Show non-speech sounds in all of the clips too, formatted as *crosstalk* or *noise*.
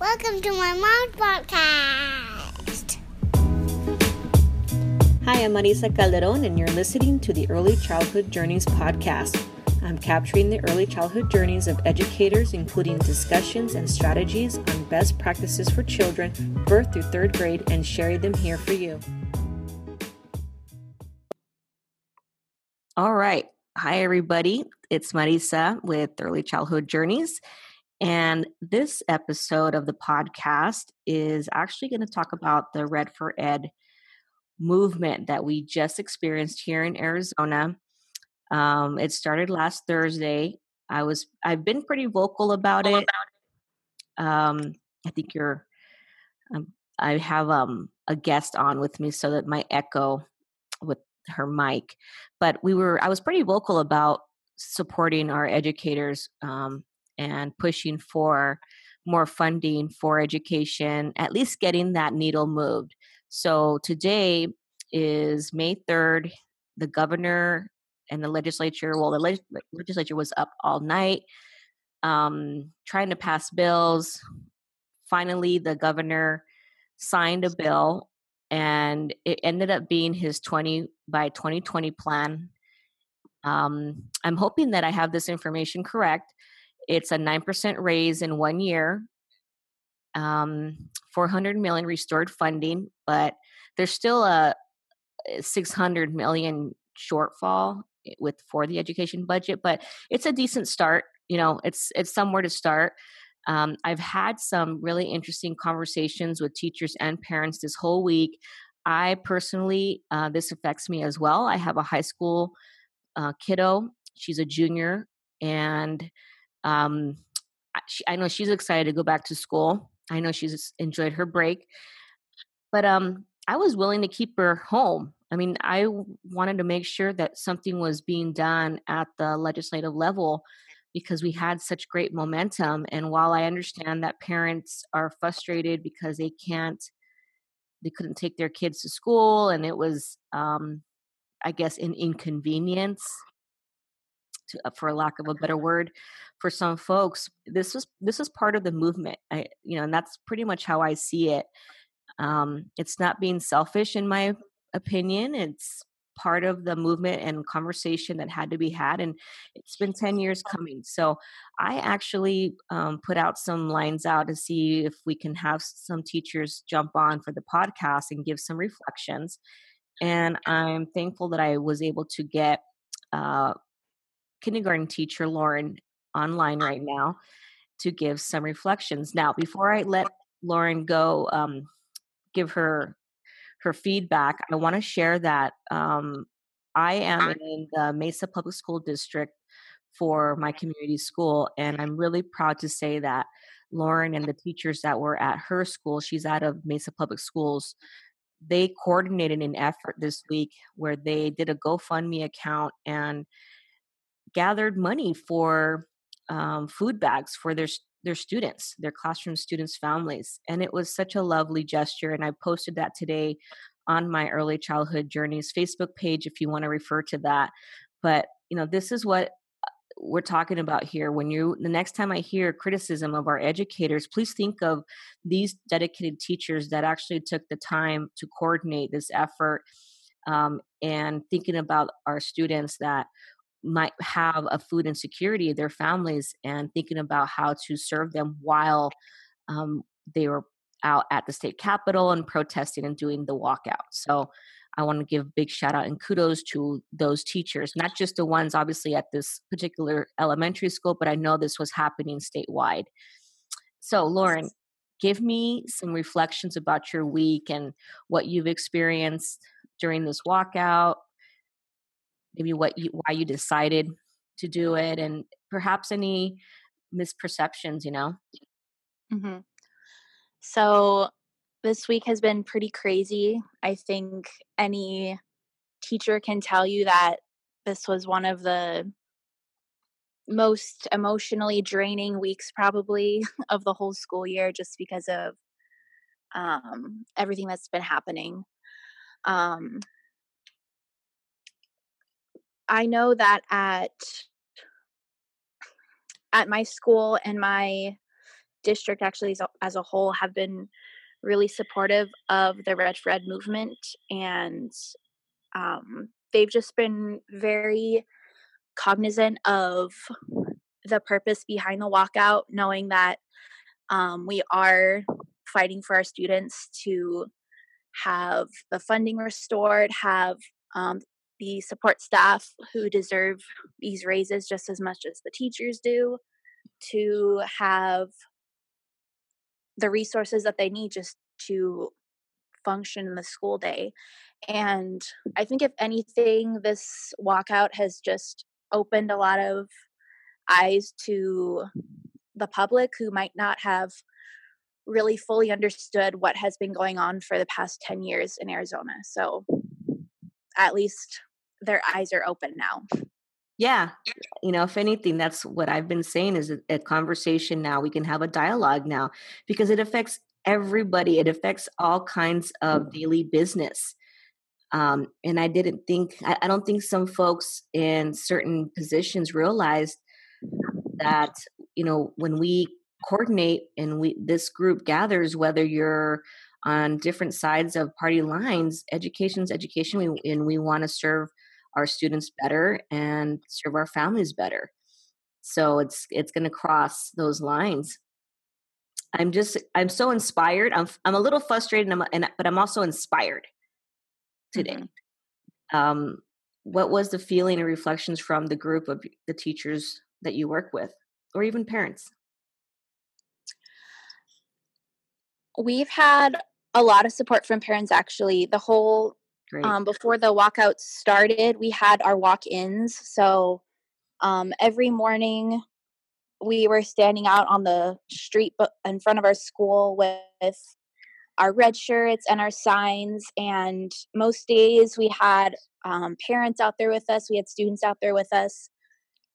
Welcome to my mom's podcast. Hi, I'm Marisa Calderon, and you're listening to the Early Childhood Journeys podcast. I'm capturing the early childhood journeys of educators, including discussions and strategies on best practices for children birth through third grade, and sharing them here for you. All right. Hi, everybody. It's Marisa with Early Childhood Journeys. And this episode of the podcast is actually going to talk about the Red for Ed movement that we just experienced here in Arizona. Um, it started last Thursday. I was I've been pretty vocal about it. Um, I think you're. Um, I have um, a guest on with me so that my echo with her mic, but we were. I was pretty vocal about supporting our educators um, and pushing for more funding for education, at least getting that needle moved. So today is May 3rd. The governor and the legislature, well, the leg- legislature was up all night um, trying to pass bills. Finally, the governor signed a bill, and it ended up being his 20 by 2020 plan. Um, I'm hoping that I have this information correct. It's a 9% raise in one year, um, 400 million restored funding, but there's still a 600 million shortfall with for the education budget, but it's a decent start. You know, it's it's somewhere to start. Um, I've had some really interesting conversations with teachers and parents this whole week. I personally, uh, this affects me as well. I have a high school uh, kiddo. She's a junior, and um, she, I know she's excited to go back to school. I know she's enjoyed her break, but um, I was willing to keep her home. I mean, I wanted to make sure that something was being done at the legislative level because we had such great momentum. And while I understand that parents are frustrated because they can't, they couldn't take their kids to school, and it was, um, I guess, an inconvenience to, uh, for lack of a better word, for some folks, this is this is part of the movement. I, you know, and that's pretty much how I see it. Um, it's not being selfish, in my opinion. It's part of the movement and conversation that had to be had and it's been 10 years coming so i actually um, put out some lines out to see if we can have some teachers jump on for the podcast and give some reflections and i'm thankful that i was able to get uh, kindergarten teacher, Lauren, online right now to give some reflections. Now, before I let Lauren go, um, give her her feedback, I want to share that um, I am in the Mesa Public School District for my community school, and I'm really proud to say that Lauren and the teachers that were at her school, she's out of Mesa Public Schools, they coordinated an effort this week where they did a GoFundMe account and gathered money for um, food bags for their their students, their classroom students' families, and it was such a lovely gesture. And I posted that today on my early childhood journeys Facebook page if you want to refer to that. But you know, this is what uh, we're talking about here when you the next time i hear criticism of our educators please think of these dedicated teachers that actually took the time to coordinate this effort um, and thinking about our students that might have a food insecurity their families and thinking about how to serve them while um, they were out at the state capitol and protesting and doing the walkout. So i want to give big shout out and kudos to those teachers not just the ones obviously at this particular elementary school but i know this was happening statewide. So lauren give me some reflections about your week and what you've experienced during this walkout maybe what you why you decided to do it and perhaps any misperceptions you know? Mm-hmm. so this week has been pretty crazy. I think any teacher can tell you that this was one of the most emotionally draining weeks probably *laughs* of the whole school year just because of um, everything that's been happening. Um, I know that at at my school and my district actually as a, as a whole have been really supportive of the Red for Ed movement, and um, they've just been very cognizant of the purpose behind the walkout, knowing that um, we are fighting for our students to have the funding restored, have um, the support staff who deserve these raises just as much as the teachers do, to have the resources that they need just to function in the school day. And I think, if anything, this walkout has just opened a lot of eyes to the public who might not have really fully understood what has been going on for the past 10 years in Arizona. So at least their eyes are open now. Yeah. You know, if anything, that's what I've been saying is a, a conversation now. We can have a dialogue now because it affects everybody, it affects all kinds of daily business. Um, and I didn't think, I, I don't think some folks in certain positions realized that, you know, when we coordinate and we this group gathers whether you're on different sides of party lines education's education we, and we want to serve our students better and serve our families better so it's it's going to cross those lines i'm just i'm so inspired i'm i'm a little frustrated and, I'm, and but i'm also inspired today mm-hmm. um what was the feeling and reflections from the group of the teachers that you work with or even parents We've had a lot of support from parents actually. The whole um, before the walkouts started, we had our walk-ins. So um, every morning we were standing out on the street in front of our school with our red shirts and our signs. And most days we had um, parents out there with us, we had students out there with us.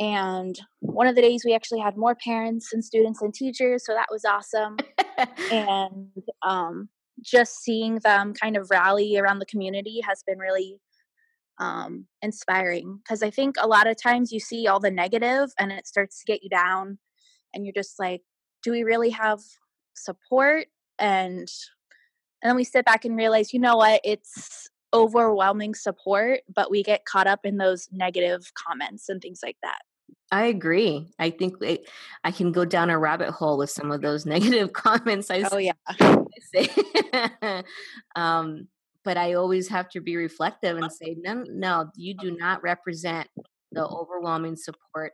And one of the days we actually had more parents and students and teachers, so that was awesome. *laughs* and um, just seeing them kind of rally around the community has been really um, inspiring because I think a lot of times you see all the negative and it starts to get you down, and you're just like, do we really have support? And and then we sit back and realize, you know what, it's overwhelming support, but we get caught up in those negative comments and things like that. I agree. I think I can go down a rabbit hole with some of those *laughs* negative comments. I oh yeah. say. *laughs* um, but I always have to be reflective and say, no, no, you do not represent the overwhelming support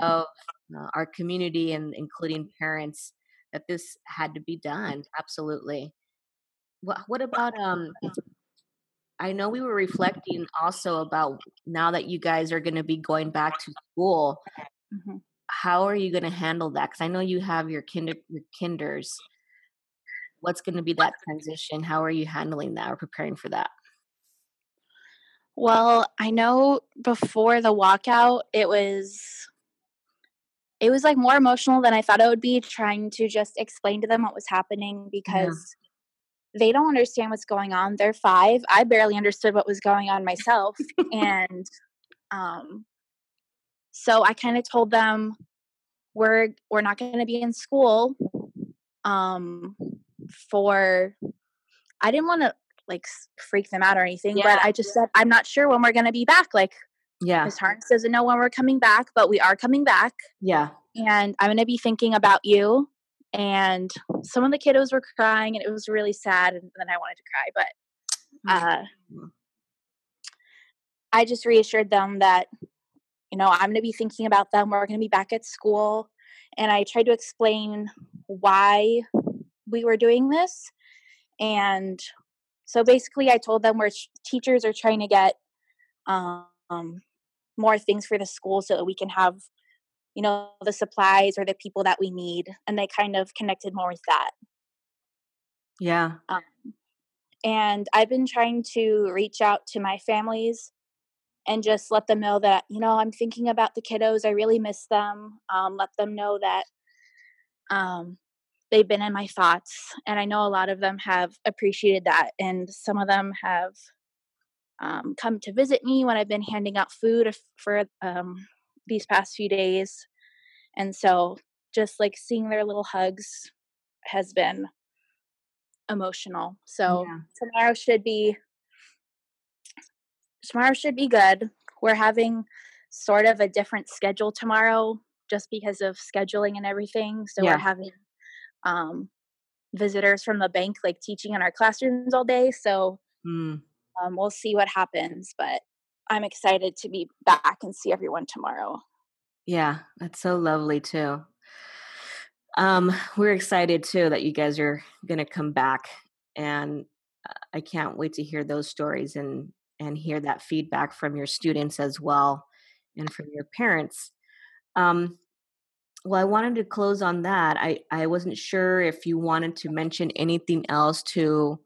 of uh, our community and including parents that this had to be done. Absolutely. What, what about um I know we were reflecting also about now that you guys are going to be going back to school. Mm-hmm. How are you going to handle that? Because I know you have your kinder your kinders. What's going to be that transition? How are you handling that or preparing for that? Well, I know before the walkout, it was it was like more emotional than I thought it would be trying to just explain to them what was happening because they don't understand what's going on. They're five. I barely understood what was going on myself. and um, so I kind of told them we're we're not going to be in school um, for I didn't want to like freak them out or anything, yeah. but I just said I'm not sure when we're going to be back. Like, yeah, Miss Harms doesn't know when we're coming back, but we are coming back. Yeah, and I'm going to be thinking about you and some of the kiddos were crying and it was really sad and then i wanted to cry but uh, i just reassured them that you know i'm going to be thinking about them we're going to be back at school and i tried to explain why we were doing this and so basically i told them where teachers are trying to get um, more things for the school so that we can have you know the supplies or the people that we need and they kind of connected more with that. Yeah. Um, and i've been trying to reach out to my families and just let them know that you know i'm thinking about the kiddos i really miss them um, let them know that um, they've been in my thoughts and i know a lot of them have appreciated that and some of them have um, come to visit me when i've been handing out food for um, these past few days. And so just like seeing their little hugs has been emotional. So yeah. tomorrow should be tomorrow should be good. We're having sort of a different schedule tomorrow just because of scheduling and everything. So yeah. we're having um, visitors from the bank like teaching in our classrooms all day. So mm. um, we'll see what happens. But I'm excited to be back and see everyone tomorrow. Yeah, that's so lovely too. Um, we're excited too that you guys are going to come back, and uh, I can't wait to hear those stories and and hear that feedback from your students as well, and from your parents. Um, well, I wanted to close on that. I I wasn't sure if you wanted to mention anything else to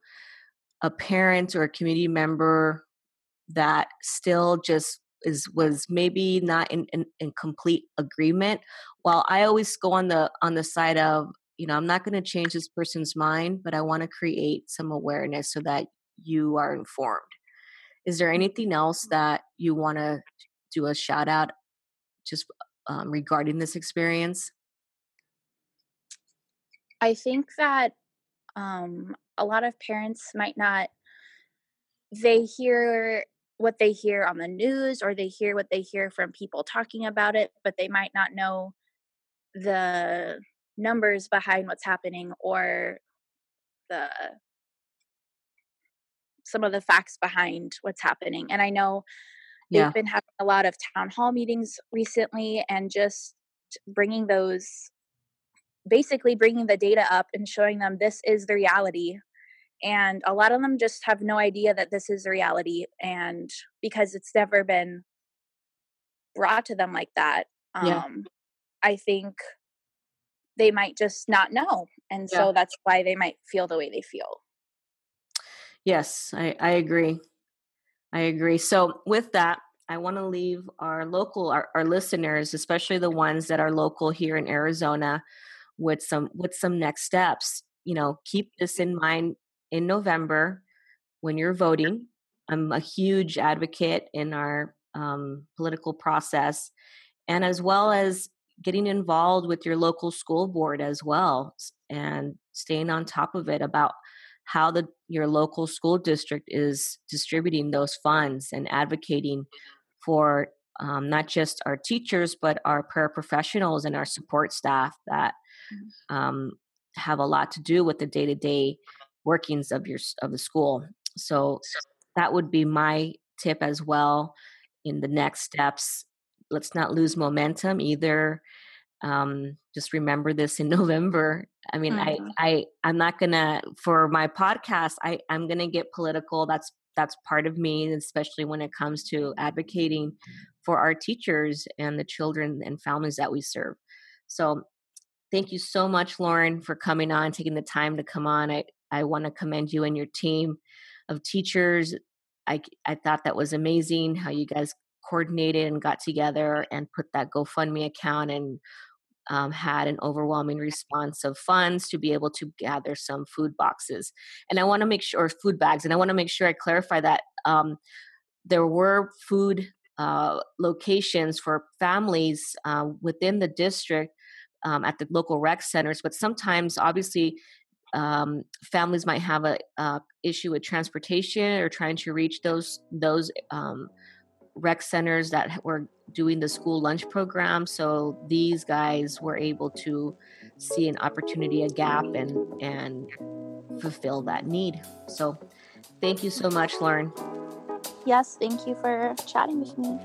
a parent or a community member that still just is was maybe not in, in, in complete agreement while i always go on the on the side of you know i'm not going to change this person's mind but i want to create some awareness so that you are informed. Is there anything else that you want to do a shout out just um, regarding this experience? I think that um, a lot of parents might not they hear what they hear on the news or they hear what they hear from people talking about it, but they might not know the numbers behind what's happening or the some of the facts behind what's happening. And I know yeah. they've been having a lot of town hall meetings recently and just bringing those basically bringing the data up and showing them this is the reality and a lot of them just have no idea that this is reality and because it's never been brought to them like that um yeah. i think they might just not know and yeah. so that's why they might feel the way they feel. Yes i i agree. I agree. So with that i want to leave our local our, our listeners especially the ones that are local here in arizona with some with some next steps. You know keep this in mind in November when you're voting. I'm a huge advocate in our um, political process, and as well as getting involved with your local school board as well, and staying on top of it about how the your local school district is distributing those funds and advocating for um, not just our teachers but our paraprofessionals and our support staff that mm-hmm. um, have a lot to do with the day to day workings of your of the school. So that would be my tip as well in the next steps. Let's not lose momentum either. Um, just remember this in *laughs* november. I mean mm-hmm. i i i'm not gonna for my podcast i i'm gonna get political. That's that's part of me especially when it comes to advocating for our teachers and the children and families that we serve. So thank you so much lauren for coming on taking the time to come on. I I want to commend you and your team of teachers. I, I thought that was amazing how you guys coordinated and got together and put that GoFundMe account and um, had an overwhelming response of funds to be able to gather some food boxes. And I want to make sure, food bags, and I want to make sure I clarify that um, there were food uh, locations for families uh, within the district um, at the local rec centers, but sometimes, obviously, um, families might have a, a, issue with transportation or trying to reach those those um, rec centers that were doing the school lunch program. So these guys were able to see an opportunity, a gap, and and fulfill that need. So thank you so much, Lauren. Yes, thank you for chatting with me.